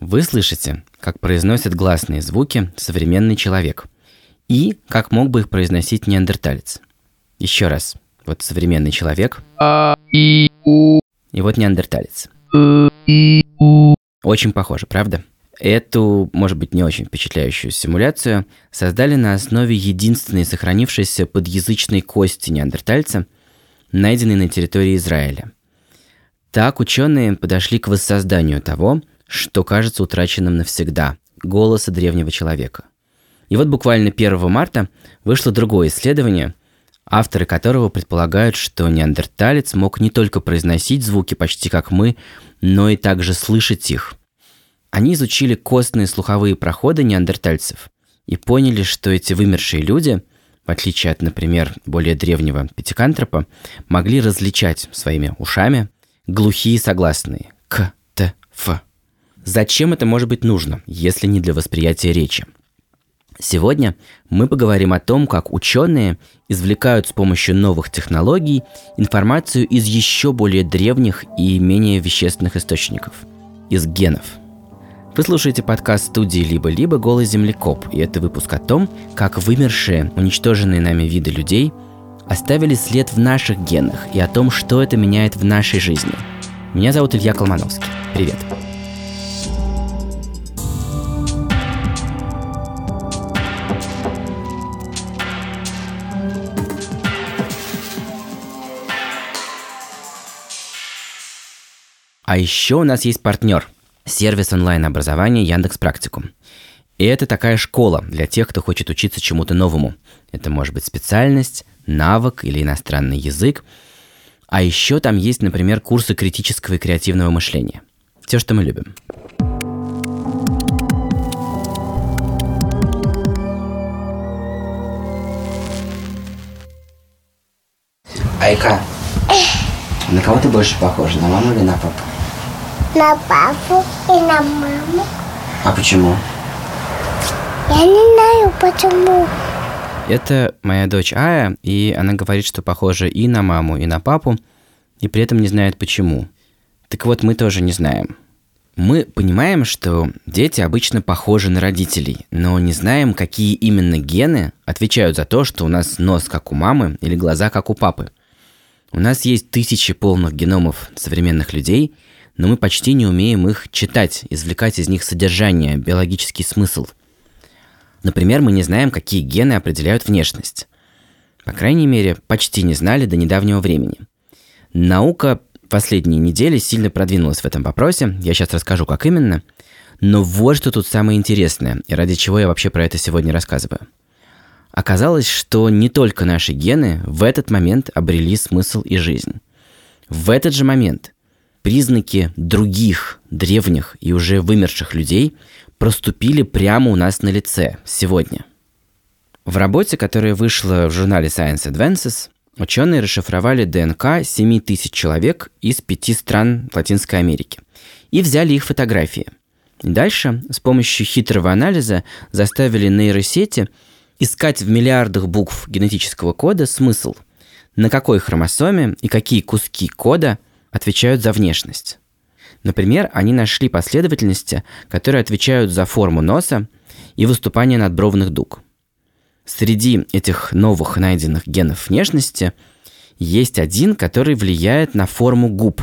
Вы слышите, как произносит гласные звуки современный человек и как мог бы их произносить неандерталец. Еще раз. Вот современный человек и вот неандерталец. Очень похоже, правда? Эту, может быть, не очень впечатляющую симуляцию создали на основе единственной сохранившейся подъязычной кости неандертальца, найденной на территории Израиля. Так ученые подошли к воссозданию того, что кажется утраченным навсегда – голоса древнего человека. И вот буквально 1 марта вышло другое исследование, авторы которого предполагают, что неандерталец мог не только произносить звуки почти как мы, но и также слышать их – они изучили костные слуховые проходы неандертальцев и поняли, что эти вымершие люди, в отличие от, например, более древнего пятикантропа, могли различать своими ушами глухие согласные «к», «т», «ф». Зачем это может быть нужно, если не для восприятия речи? Сегодня мы поговорим о том, как ученые извлекают с помощью новых технологий информацию из еще более древних и менее вещественных источников – из генов – вы слушаете подкаст студии «Либо-либо. Голый землекоп», и это выпуск о том, как вымершие, уничтоженные нами виды людей оставили след в наших генах и о том, что это меняет в нашей жизни. Меня зовут Илья Колмановский. Привет. А еще у нас есть партнер – сервис онлайн-образования Яндекс Практикум. И это такая школа для тех, кто хочет учиться чему-то новому. Это может быть специальность, навык или иностранный язык. А еще там есть, например, курсы критического и креативного мышления. Все, что мы любим. Айка, на кого ты больше похожа, на маму или на папу? на папу и на маму. А почему? Я не знаю почему. Это моя дочь Ая, и она говорит, что похожа и на маму, и на папу, и при этом не знает почему. Так вот, мы тоже не знаем. Мы понимаем, что дети обычно похожи на родителей, но не знаем, какие именно гены отвечают за то, что у нас нос как у мамы или глаза как у папы. У нас есть тысячи полных геномов современных людей – но мы почти не умеем их читать, извлекать из них содержание, биологический смысл. Например, мы не знаем, какие гены определяют внешность. По крайней мере, почти не знали до недавнего времени. Наука последние недели сильно продвинулась в этом вопросе, я сейчас расскажу, как именно, но вот что тут самое интересное, и ради чего я вообще про это сегодня рассказываю. Оказалось, что не только наши гены в этот момент обрели смысл и жизнь. В этот же момент признаки других древних и уже вымерших людей проступили прямо у нас на лице сегодня. В работе, которая вышла в журнале Science Advances, ученые расшифровали ДНК 7 тысяч человек из пяти стран Латинской Америки и взяли их фотографии. Дальше с помощью хитрого анализа заставили нейросети искать в миллиардах букв генетического кода смысл, на какой хромосоме и какие куски кода – отвечают за внешность. Например, они нашли последовательности, которые отвечают за форму носа и выступание надбровных дуг. Среди этих новых найденных генов внешности есть один, который влияет на форму губ.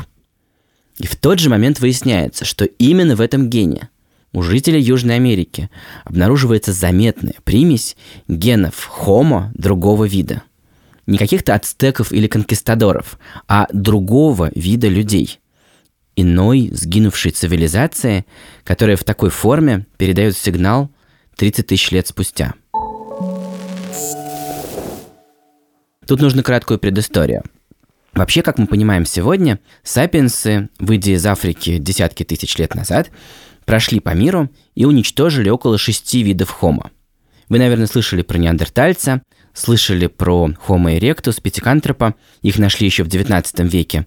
И в тот же момент выясняется, что именно в этом гене у жителей Южной Америки обнаруживается заметная примесь генов Homo другого вида – не каких-то ацтеков или конкистадоров, а другого вида людей. Иной сгинувшей цивилизации, которая в такой форме передает сигнал 30 тысяч лет спустя. Тут нужно краткую предысторию. Вообще, как мы понимаем сегодня, сапиенсы, выйдя из Африки десятки тысяч лет назад, прошли по миру и уничтожили около шести видов хомо. Вы, наверное, слышали про неандертальца, слышали про Homo erectus, пятикантропа, их нашли еще в 19 веке.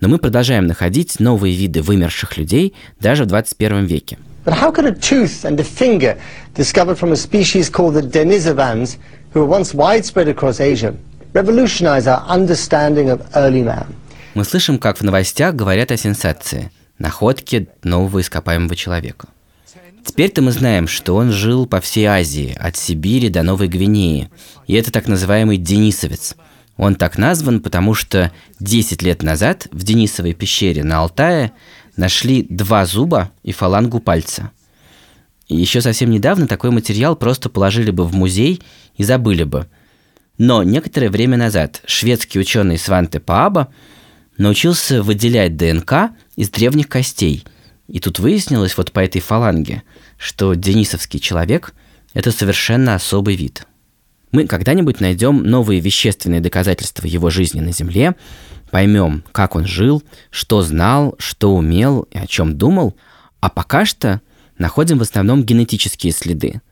Но мы продолжаем находить новые виды вымерших людей даже в 21 веке. But how could a tooth and a finger discovered from a species called the Denisovans, who were once widespread across Asia, revolutionize our understanding of early man? Мы слышим, как в новостях говорят о сенсации – находке нового ископаемого человека. Теперь-то мы знаем, что он жил по всей Азии, от Сибири до Новой Гвинеи. И это так называемый Денисовец. Он так назван, потому что 10 лет назад в Денисовой пещере на Алтае нашли два зуба и фалангу пальца. И еще совсем недавно такой материал просто положили бы в музей и забыли бы. Но некоторое время назад шведский ученый Сванте Пааба научился выделять ДНК из древних костей. И тут выяснилось вот по этой фаланге, что денисовский человек – это совершенно особый вид. Мы когда-нибудь найдем новые вещественные доказательства его жизни на Земле, поймем, как он жил, что знал, что умел и о чем думал, а пока что находим в основном генетические следы –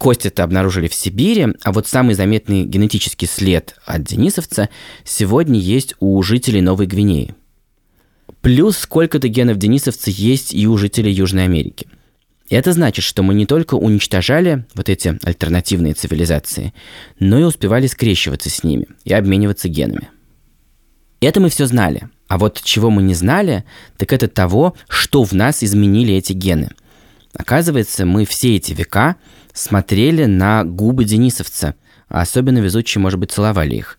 Кость это обнаружили в Сибири, а вот самый заметный генетический след от денисовца сегодня есть у жителей Новой Гвинеи. Плюс сколько-то генов денисовца есть и у жителей Южной Америки. И это значит, что мы не только уничтожали вот эти альтернативные цивилизации, но и успевали скрещиваться с ними и обмениваться генами. Это мы все знали. А вот чего мы не знали, так это того, что в нас изменили эти гены. Оказывается, мы все эти века смотрели на губы денисовца, а особенно везучие, может быть, целовали их.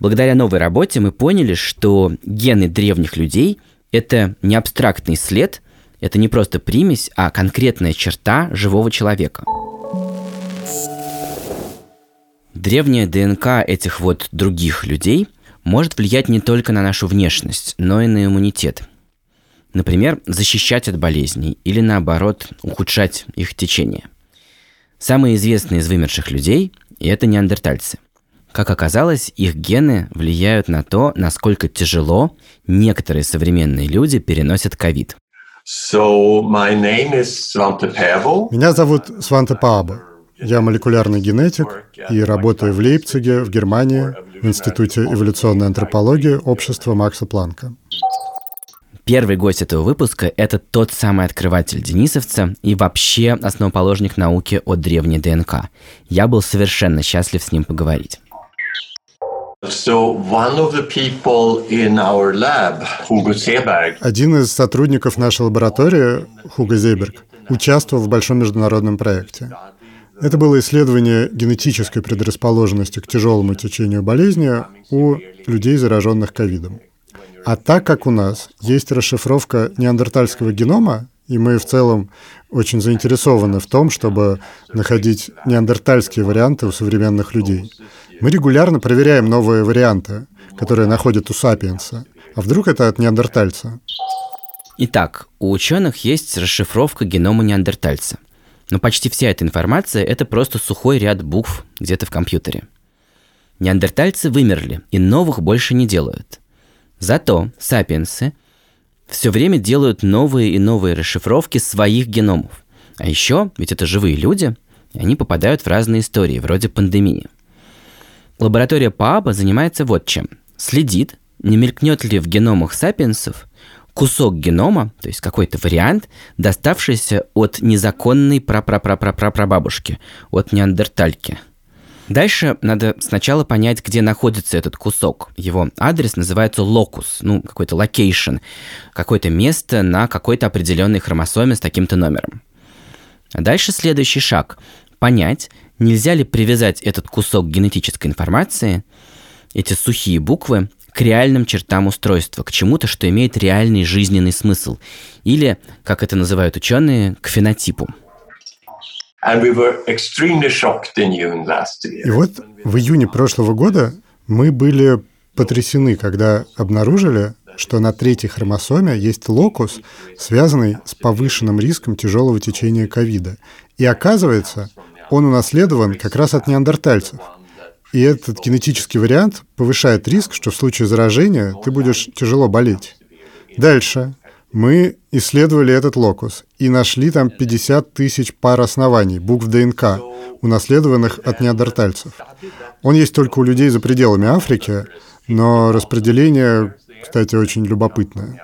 Благодаря новой работе мы поняли, что гены древних людей – это не абстрактный след, это не просто примесь, а конкретная черта живого человека. Древняя ДНК этих вот других людей может влиять не только на нашу внешность, но и на иммунитет. Например, защищать от болезней или наоборот ухудшать их течение – Самые известные из вымерших людей – это неандертальцы. Как оказалось, их гены влияют на то, насколько тяжело некоторые современные люди переносят ковид. So, my name is Svante Меня зовут Сванте Паабо. Я молекулярный генетик и работаю в Лейпциге, в Германии, в Институте эволюционной антропологии Общества Макса Планка. Первый гость этого выпуска – это тот самый открыватель денисовца и вообще основоположник науки о древней ДНК. Я был совершенно счастлив с ним поговорить. Один из сотрудников нашей лаборатории, Хуго Зейберг, участвовал в большом международном проекте. Это было исследование генетической предрасположенности к тяжелому течению болезни у людей, зараженных ковидом. А так как у нас есть расшифровка неандертальского генома, и мы в целом очень заинтересованы в том, чтобы находить неандертальские варианты у современных людей. Мы регулярно проверяем новые варианты, которые находят у сапиенса. А вдруг это от неандертальца? Итак, у ученых есть расшифровка генома неандертальца. Но почти вся эта информация – это просто сухой ряд букв где-то в компьютере. Неандертальцы вымерли, и новых больше не делают – Зато сапиенсы все время делают новые и новые расшифровки своих геномов. А еще, ведь это живые люди, и они попадают в разные истории, вроде пандемии. Лаборатория Пааба занимается вот чем. Следит, не мелькнет ли в геномах сапиенсов кусок генома, то есть какой-то вариант, доставшийся от незаконной прапрапрапрапрабабушки, от неандертальки – Дальше надо сначала понять, где находится этот кусок. Его адрес называется локус, ну, какой-то location, какое-то место на какой-то определенной хромосоме с таким-то номером. А дальше следующий шаг – понять, нельзя ли привязать этот кусок генетической информации, эти сухие буквы, к реальным чертам устройства, к чему-то, что имеет реальный жизненный смысл. Или, как это называют ученые, к фенотипу. И вот в июне прошлого года мы были потрясены, когда обнаружили, что на третьей хромосоме есть локус, связанный с повышенным риском тяжелого течения ковида. И оказывается, он унаследован как раз от неандертальцев. И этот генетический вариант повышает риск, что в случае заражения ты будешь тяжело болеть. Дальше мы исследовали этот локус и нашли там 50 тысяч пар оснований, букв ДНК, унаследованных от неандертальцев. Он есть только у людей за пределами Африки, но распределение, кстати, очень любопытное.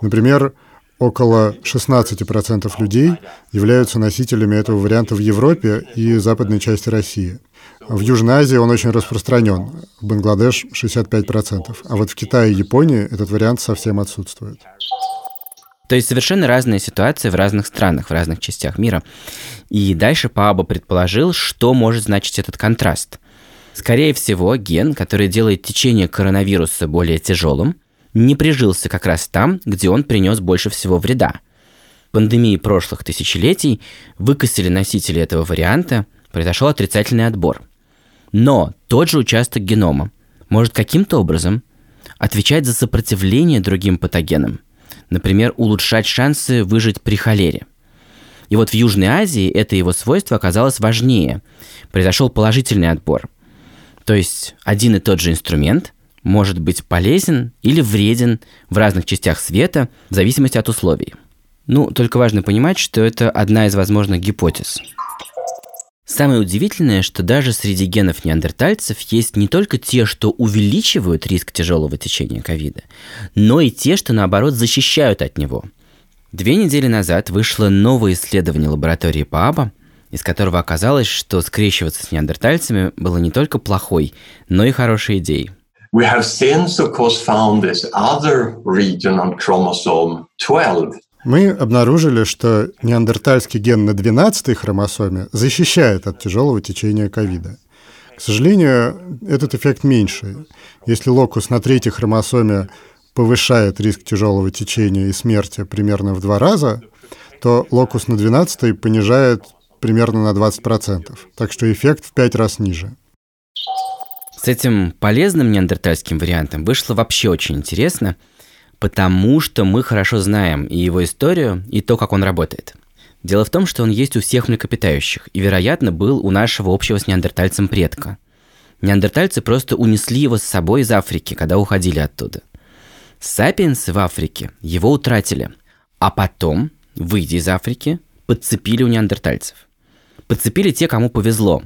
Например, около 16% людей являются носителями этого варианта в Европе и западной части России. В Южной Азии он очень распространен, в Бангладеш 65%, а вот в Китае и Японии этот вариант совсем отсутствует. То есть совершенно разная ситуация в разных странах, в разных частях мира. И дальше Пааба предположил, что может значить этот контраст. Скорее всего, ген, который делает течение коронавируса более тяжелым, не прижился как раз там, где он принес больше всего вреда. Пандемии прошлых тысячелетий выкосили носители этого варианта, произошел отрицательный отбор. Но тот же участок генома может каким-то образом отвечать за сопротивление другим патогенам, например, улучшать шансы выжить при холере. И вот в Южной Азии это его свойство оказалось важнее. Произошел положительный отбор. То есть один и тот же инструмент – может быть полезен или вреден в разных частях света в зависимости от условий. Ну, только важно понимать, что это одна из возможных гипотез. Самое удивительное, что даже среди генов неандертальцев есть не только те, что увеличивают риск тяжелого течения ковида, но и те, что наоборот защищают от него. Две недели назад вышло новое исследование лаборатории Пааба, из которого оказалось, что скрещиваться с неандертальцами было не только плохой, но и хорошей идеей. We have since, of course, found this other region on chromosome 12. Мы обнаружили, что неандертальский ген на 12-й хромосоме защищает от тяжелого течения ковида. К сожалению, этот эффект меньше. Если локус на третьей хромосоме повышает риск тяжелого течения и смерти примерно в два раза, то локус на 12 понижает примерно на 20%, так что эффект в 5 раз ниже. С этим полезным неандертальским вариантом вышло вообще очень интересно, потому что мы хорошо знаем и его историю, и то, как он работает. Дело в том, что он есть у всех млекопитающих, и, вероятно, был у нашего общего с неандертальцем предка. Неандертальцы просто унесли его с собой из Африки, когда уходили оттуда. Сапиенсы в Африке его утратили, а потом, выйдя из Африки, подцепили у неандертальцев. Подцепили те, кому повезло.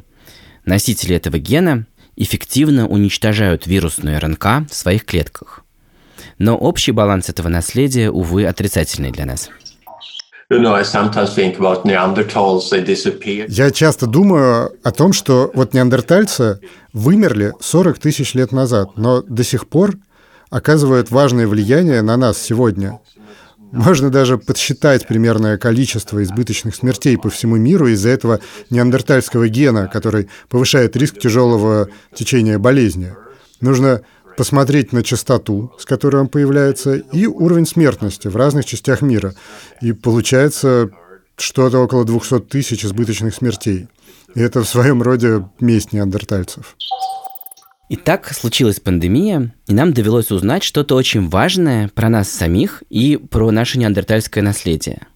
Носители этого гена эффективно уничтожают вирусную РНК в своих клетках. Но общий баланс этого наследия, увы, отрицательный для нас. Я часто думаю о том, что вот неандертальцы вымерли 40 тысяч лет назад, но до сих пор оказывают важное влияние на нас сегодня. Можно даже подсчитать примерное количество избыточных смертей по всему миру из-за этого неандертальского гена, который повышает риск тяжелого течения болезни. Нужно посмотреть на частоту, с которой он появляется, и уровень смертности в разных частях мира. И получается что-то около 200 тысяч избыточных смертей. И это в своем роде месть неандертальцев. Итак, случилась пандемия, и нам довелось узнать что-то очень важное про нас самих и про наше неандертальское наследие.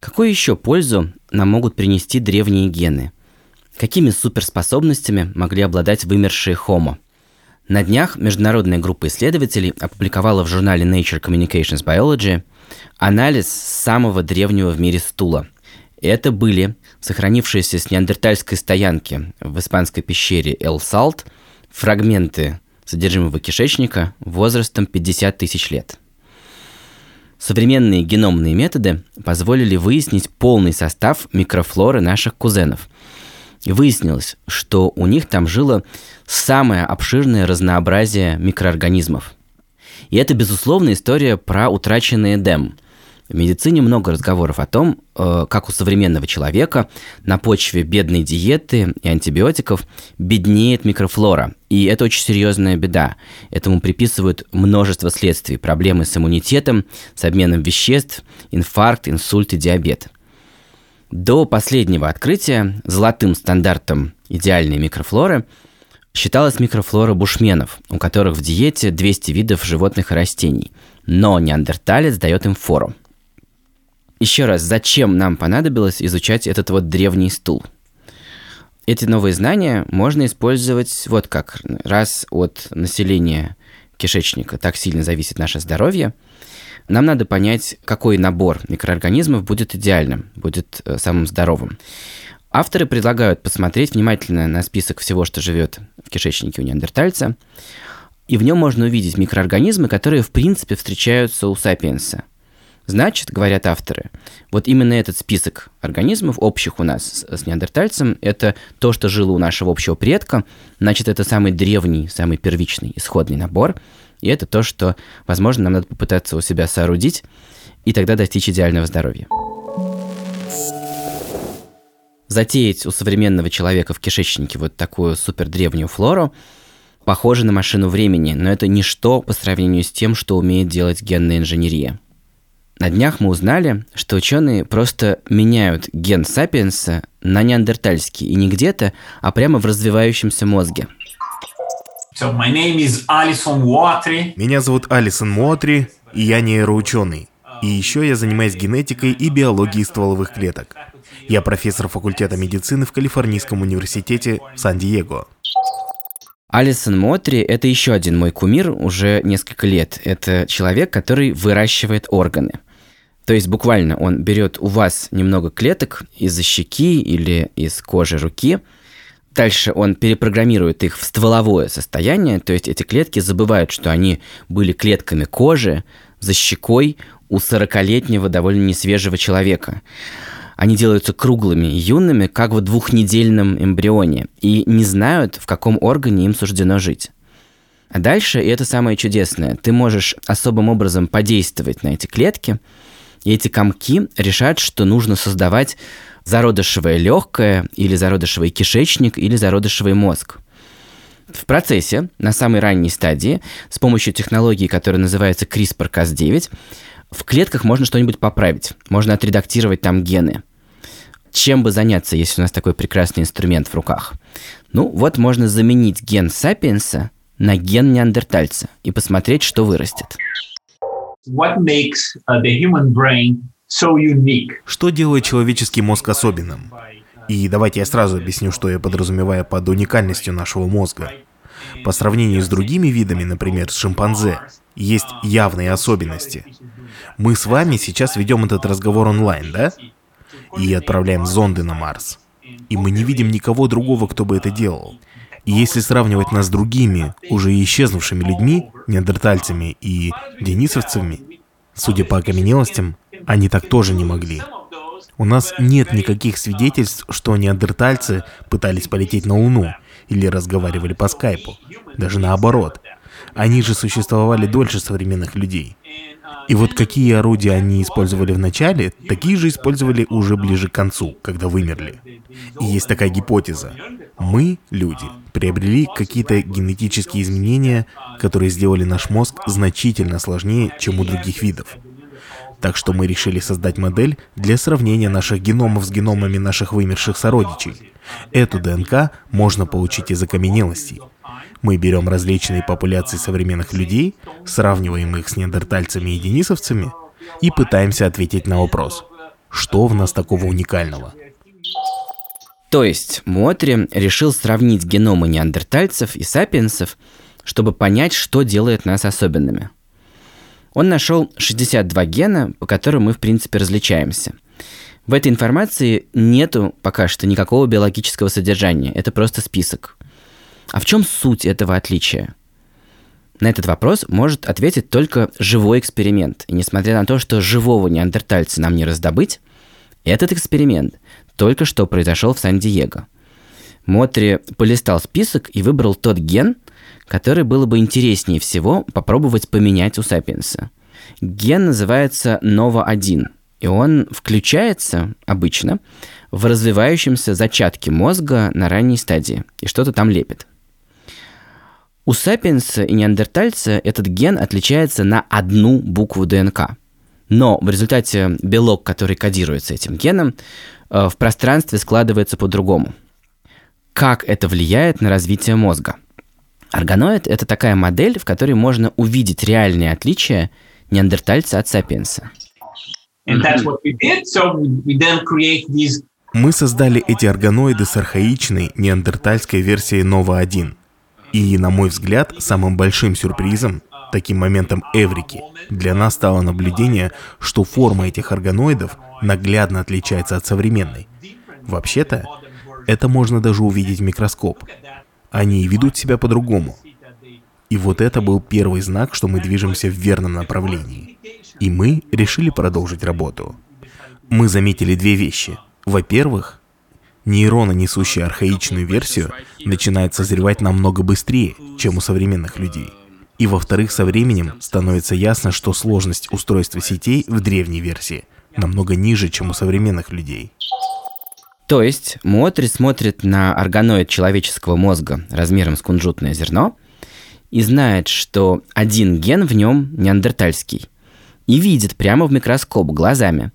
Какую еще пользу нам могут принести древние гены? Какими суперспособностями могли обладать вымершие хомо? На днях международная группа исследователей опубликовала в журнале Nature Communications Biology анализ самого древнего в мире стула. Это были сохранившиеся с неандертальской стоянки в испанской пещере Эл Салт – фрагменты содержимого кишечника возрастом 50 тысяч лет. Современные геномные методы позволили выяснить полный состав микрофлоры наших кузенов. И выяснилось, что у них там жило самое обширное разнообразие микроорганизмов. И это, безусловно, история про утраченный Эдем – в медицине много разговоров о том, э, как у современного человека на почве бедной диеты и антибиотиков беднеет микрофлора. И это очень серьезная беда. Этому приписывают множество следствий. Проблемы с иммунитетом, с обменом веществ, инфаркт, инсульт и диабет. До последнего открытия золотым стандартом идеальной микрофлоры считалась микрофлора бушменов, у которых в диете 200 видов животных и растений. Но неандерталец дает им фору – еще раз, зачем нам понадобилось изучать этот вот древний стул? Эти новые знания можно использовать вот как. Раз от населения кишечника так сильно зависит наше здоровье, нам надо понять, какой набор микроорганизмов будет идеальным, будет э, самым здоровым. Авторы предлагают посмотреть внимательно на список всего, что живет в кишечнике у неандертальца, и в нем можно увидеть микроорганизмы, которые в принципе встречаются у сапиенса – Значит, говорят авторы, вот именно этот список организмов, общих у нас с неандертальцем, это то, что жило у нашего общего предка, значит, это самый древний, самый первичный исходный набор, и это то, что, возможно, нам надо попытаться у себя соорудить, и тогда достичь идеального здоровья. Затеять у современного человека в кишечнике вот такую супер древнюю флору похоже на машину времени, но это ничто по сравнению с тем, что умеет делать генная инженерия. На днях мы узнали, что ученые просто меняют ген сапиенса на неандертальский, и не где-то, а прямо в развивающемся мозге. So my name is Alison Watry. Меня зовут Алисон Муатри, и я нейроученый. И еще я занимаюсь генетикой и биологией стволовых клеток. Я профессор факультета медицины в Калифорнийском университете в Сан-Диего. Алисон Мотри – это еще один мой кумир уже несколько лет. Это человек, который выращивает органы. То есть буквально он берет у вас немного клеток из щеки или из кожи руки, дальше он перепрограммирует их в стволовое состояние, то есть эти клетки забывают, что они были клетками кожи за щекой у 40-летнего довольно несвежего человека. Они делаются круглыми и юными, как в двухнедельном эмбрионе, и не знают, в каком органе им суждено жить. А дальше, и это самое чудесное, ты можешь особым образом подействовать на эти клетки, и эти комки решат, что нужно создавать зародышевое легкое, или зародышевый кишечник, или зародышевый мозг. В процессе, на самой ранней стадии, с помощью технологии, которая называется CRISPR-Cas9, в клетках можно что-нибудь поправить, можно отредактировать там гены чем бы заняться, если у нас такой прекрасный инструмент в руках? Ну, вот можно заменить ген сапиенса на ген неандертальца и посмотреть, что вырастет. Что делает человеческий мозг особенным? И давайте я сразу объясню, что я подразумеваю под уникальностью нашего мозга. По сравнению с другими видами, например, с шимпанзе, есть явные особенности. Мы с вами сейчас ведем этот разговор онлайн, да? и отправляем зонды на Марс. И мы не видим никого другого, кто бы это делал. И если сравнивать нас с другими, уже исчезнувшими людьми, неандертальцами и денисовцами, судя по окаменелостям, они так тоже не могли. У нас нет никаких свидетельств, что неандертальцы пытались полететь на Луну или разговаривали по скайпу. Даже наоборот. Они же существовали дольше современных людей. И вот какие орудия они использовали в начале, такие же использовали уже ближе к концу, когда вымерли. И есть такая гипотеза. Мы, люди, приобрели какие-то генетические изменения, которые сделали наш мозг значительно сложнее, чем у других видов. Так что мы решили создать модель для сравнения наших геномов с геномами наших вымерших сородичей. Эту ДНК можно получить из окаменелостей. Мы берем различные популяции современных людей, сравниваем их с неандертальцами и денисовцами и пытаемся ответить на вопрос, что в нас такого уникального. То есть Мотри решил сравнить геномы неандертальцев и сапиенсов, чтобы понять, что делает нас особенными. Он нашел 62 гена, по которым мы, в принципе, различаемся. В этой информации нету пока что никакого биологического содержания, это просто список. А в чем суть этого отличия? На этот вопрос может ответить только живой эксперимент. И несмотря на то, что живого неандертальца нам не раздобыть, этот эксперимент только что произошел в Сан-Диего. Мотри полистал список и выбрал тот ген, который было бы интереснее всего попробовать поменять у сапиенса. Ген называется NOVA1, и он включается обычно в развивающемся зачатке мозга на ранней стадии и что-то там лепит. У сапиенса и неандертальца этот ген отличается на одну букву ДНК. Но в результате белок, который кодируется этим геном, э, в пространстве складывается по-другому. Как это влияет на развитие мозга? Органоид – это такая модель, в которой можно увидеть реальные отличия неандертальца от сапиенса. Мы создали эти органоиды с архаичной неандертальской версией Нова-1. И, на мой взгляд, самым большим сюрпризом, таким моментом эврики, для нас стало наблюдение, что форма этих органоидов наглядно отличается от современной. Вообще-то, это можно даже увидеть в микроскоп. Они ведут себя по-другому. И вот это был первый знак, что мы движемся в верном направлении. И мы решили продолжить работу. Мы заметили две вещи. Во-первых, нейроны, несущие архаичную версию, начинают созревать намного быстрее, чем у современных людей. И во-вторых, со временем становится ясно, что сложность устройства сетей в древней версии намного ниже, чем у современных людей. То есть Муотри смотрит на органоид человеческого мозга размером с кунжутное зерно и знает, что один ген в нем неандертальский. И видит прямо в микроскоп глазами,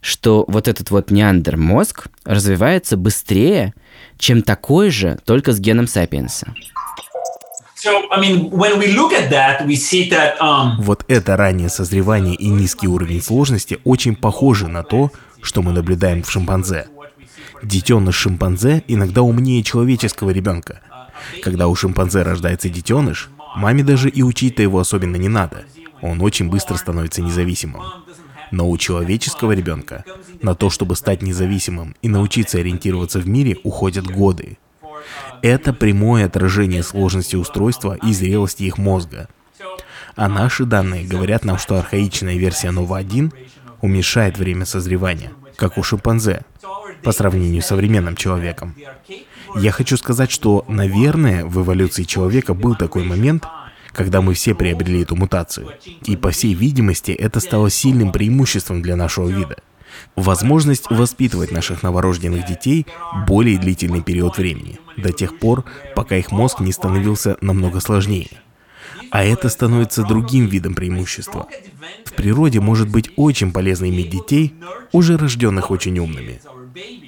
что вот этот вот неандер мозг развивается быстрее, чем такой же, только с геном сапиенса. Um, вот это раннее созревание и низкий уровень сложности очень похожи на то, что мы наблюдаем в шимпанзе – Детеныш шимпанзе иногда умнее человеческого ребенка. Когда у шимпанзе рождается детеныш, маме даже и учить-то его особенно не надо. Он очень быстро становится независимым. Но у человеческого ребенка на то, чтобы стать независимым и научиться ориентироваться в мире, уходят годы. Это прямое отражение сложности устройства и зрелости их мозга. А наши данные говорят нам, что архаичная версия Нова-1 уменьшает время созревания, как у шимпанзе по сравнению с современным человеком. Я хочу сказать, что, наверное, в эволюции человека был такой момент, когда мы все приобрели эту мутацию. И, по всей видимости, это стало сильным преимуществом для нашего вида. Возможность воспитывать наших новорожденных детей более длительный период времени, до тех пор, пока их мозг не становился намного сложнее. А это становится другим видом преимущества. В природе может быть очень полезно иметь детей, уже рожденных очень умными.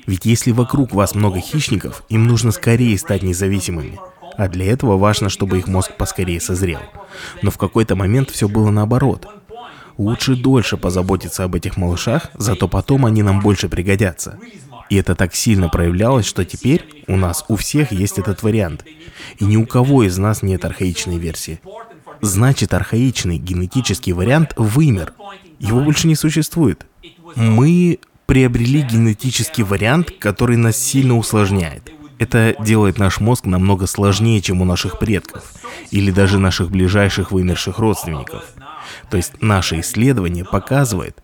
Ведь если вокруг вас много хищников, им нужно скорее стать независимыми. А для этого важно, чтобы их мозг поскорее созрел. Но в какой-то момент все было наоборот. Лучше дольше позаботиться об этих малышах, зато потом они нам больше пригодятся. И это так сильно проявлялось, что теперь у нас у всех есть этот вариант. И ни у кого из нас нет архаичной версии. Значит, архаичный генетический вариант вымер. Его больше не существует. Мы приобрели генетический вариант, который нас сильно усложняет. Это делает наш мозг намного сложнее, чем у наших предков, или даже наших ближайших вымерших родственников. То есть наше исследование показывает,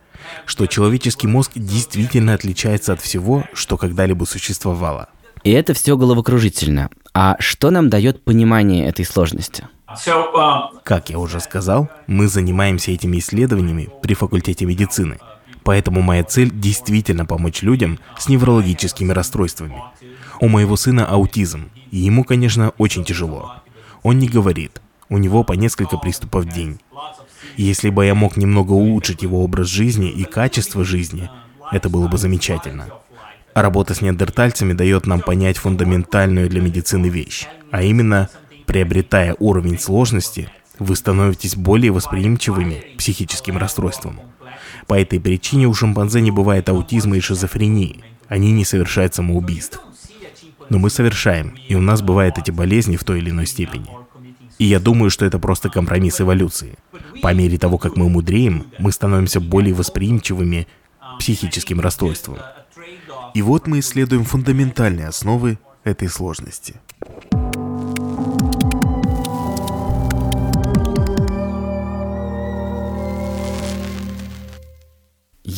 что человеческий мозг действительно отличается от всего, что когда-либо существовало. И это все головокружительно. А что нам дает понимание этой сложности? Как я уже сказал, мы занимаемся этими исследованиями при факультете медицины – Поэтому моя цель действительно помочь людям с неврологическими расстройствами. У моего сына аутизм, и ему, конечно, очень тяжело. Он не говорит, у него по несколько приступов в день. Если бы я мог немного улучшить его образ жизни и качество жизни, это было бы замечательно. А работа с неандертальцами дает нам понять фундаментальную для медицины вещь, а именно, приобретая уровень сложности, вы становитесь более восприимчивыми к психическим расстройствам. По этой причине у шимпанзе не бывает аутизма и шизофрении. Они не совершают самоубийств. Но мы совершаем, и у нас бывают эти болезни в той или иной степени. И я думаю, что это просто компромисс эволюции. По мере того, как мы мудреем, мы становимся более восприимчивыми к психическим расстройствам. И вот мы исследуем фундаментальные основы этой сложности.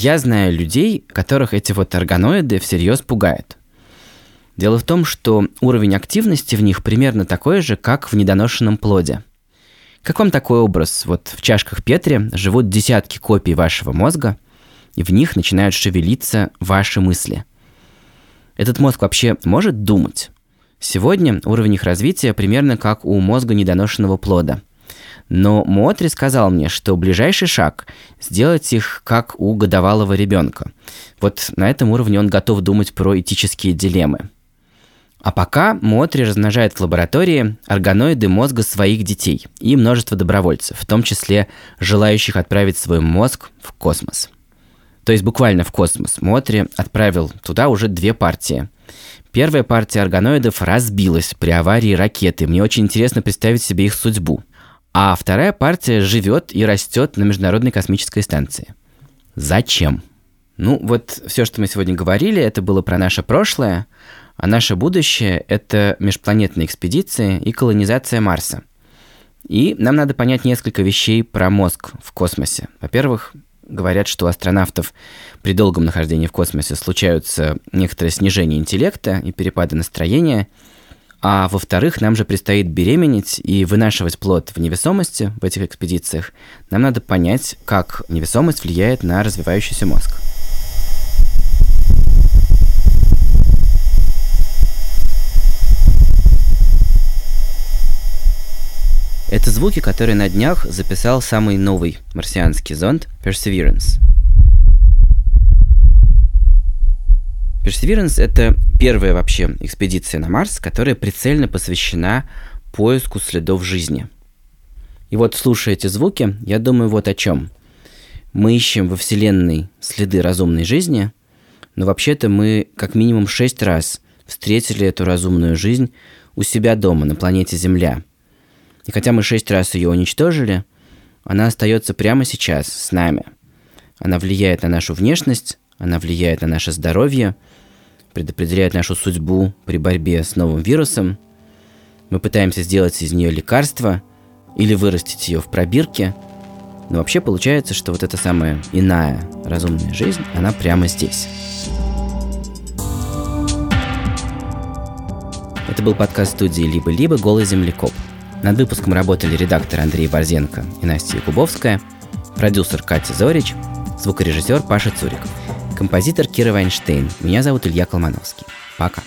Я знаю людей, которых эти вот органоиды всерьез пугают. Дело в том, что уровень активности в них примерно такой же, как в недоношенном плоде. Как вам такой образ? Вот в чашках Петри живут десятки копий вашего мозга, и в них начинают шевелиться ваши мысли. Этот мозг вообще может думать? Сегодня уровень их развития примерно как у мозга недоношенного плода – но Мотри сказал мне, что ближайший шаг – сделать их как у годовалого ребенка. Вот на этом уровне он готов думать про этические дилеммы. А пока Мотри размножает в лаборатории органоиды мозга своих детей и множество добровольцев, в том числе желающих отправить свой мозг в космос. То есть буквально в космос. Мотри отправил туда уже две партии. Первая партия органоидов разбилась при аварии ракеты. Мне очень интересно представить себе их судьбу – а вторая партия живет и растет на Международной космической станции. Зачем? Ну, вот все, что мы сегодня говорили, это было про наше прошлое, а наше будущее – это межпланетные экспедиции и колонизация Марса. И нам надо понять несколько вещей про мозг в космосе. Во-первых, говорят, что у астронавтов при долгом нахождении в космосе случаются некоторые снижения интеллекта и перепады настроения. А во-вторых, нам же предстоит беременеть и вынашивать плод в невесомости в этих экспедициях. Нам надо понять, как невесомость влияет на развивающийся мозг. Это звуки, которые на днях записал самый новый марсианский зонд Perseverance. Perseverance — это первая вообще экспедиция на Марс, которая прицельно посвящена поиску следов жизни. И вот, слушая эти звуки, я думаю вот о чем. Мы ищем во Вселенной следы разумной жизни, но вообще-то мы как минимум шесть раз встретили эту разумную жизнь у себя дома, на планете Земля — и хотя мы шесть раз ее уничтожили, она остается прямо сейчас с нами. Она влияет на нашу внешность, она влияет на наше здоровье, предопределяет нашу судьбу при борьбе с новым вирусом. Мы пытаемся сделать из нее лекарство или вырастить ее в пробирке. Но вообще получается, что вот эта самая иная разумная жизнь, она прямо здесь. Это был подкаст студии «Либо-либо. Голый землекоп». Над выпуском работали редактор Андрей Борзенко и Настя Якубовская, продюсер Катя Зорич, звукорежиссер Паша Цуриков, композитор Кира Вайнштейн. Меня зовут Илья Колмановский. Пока.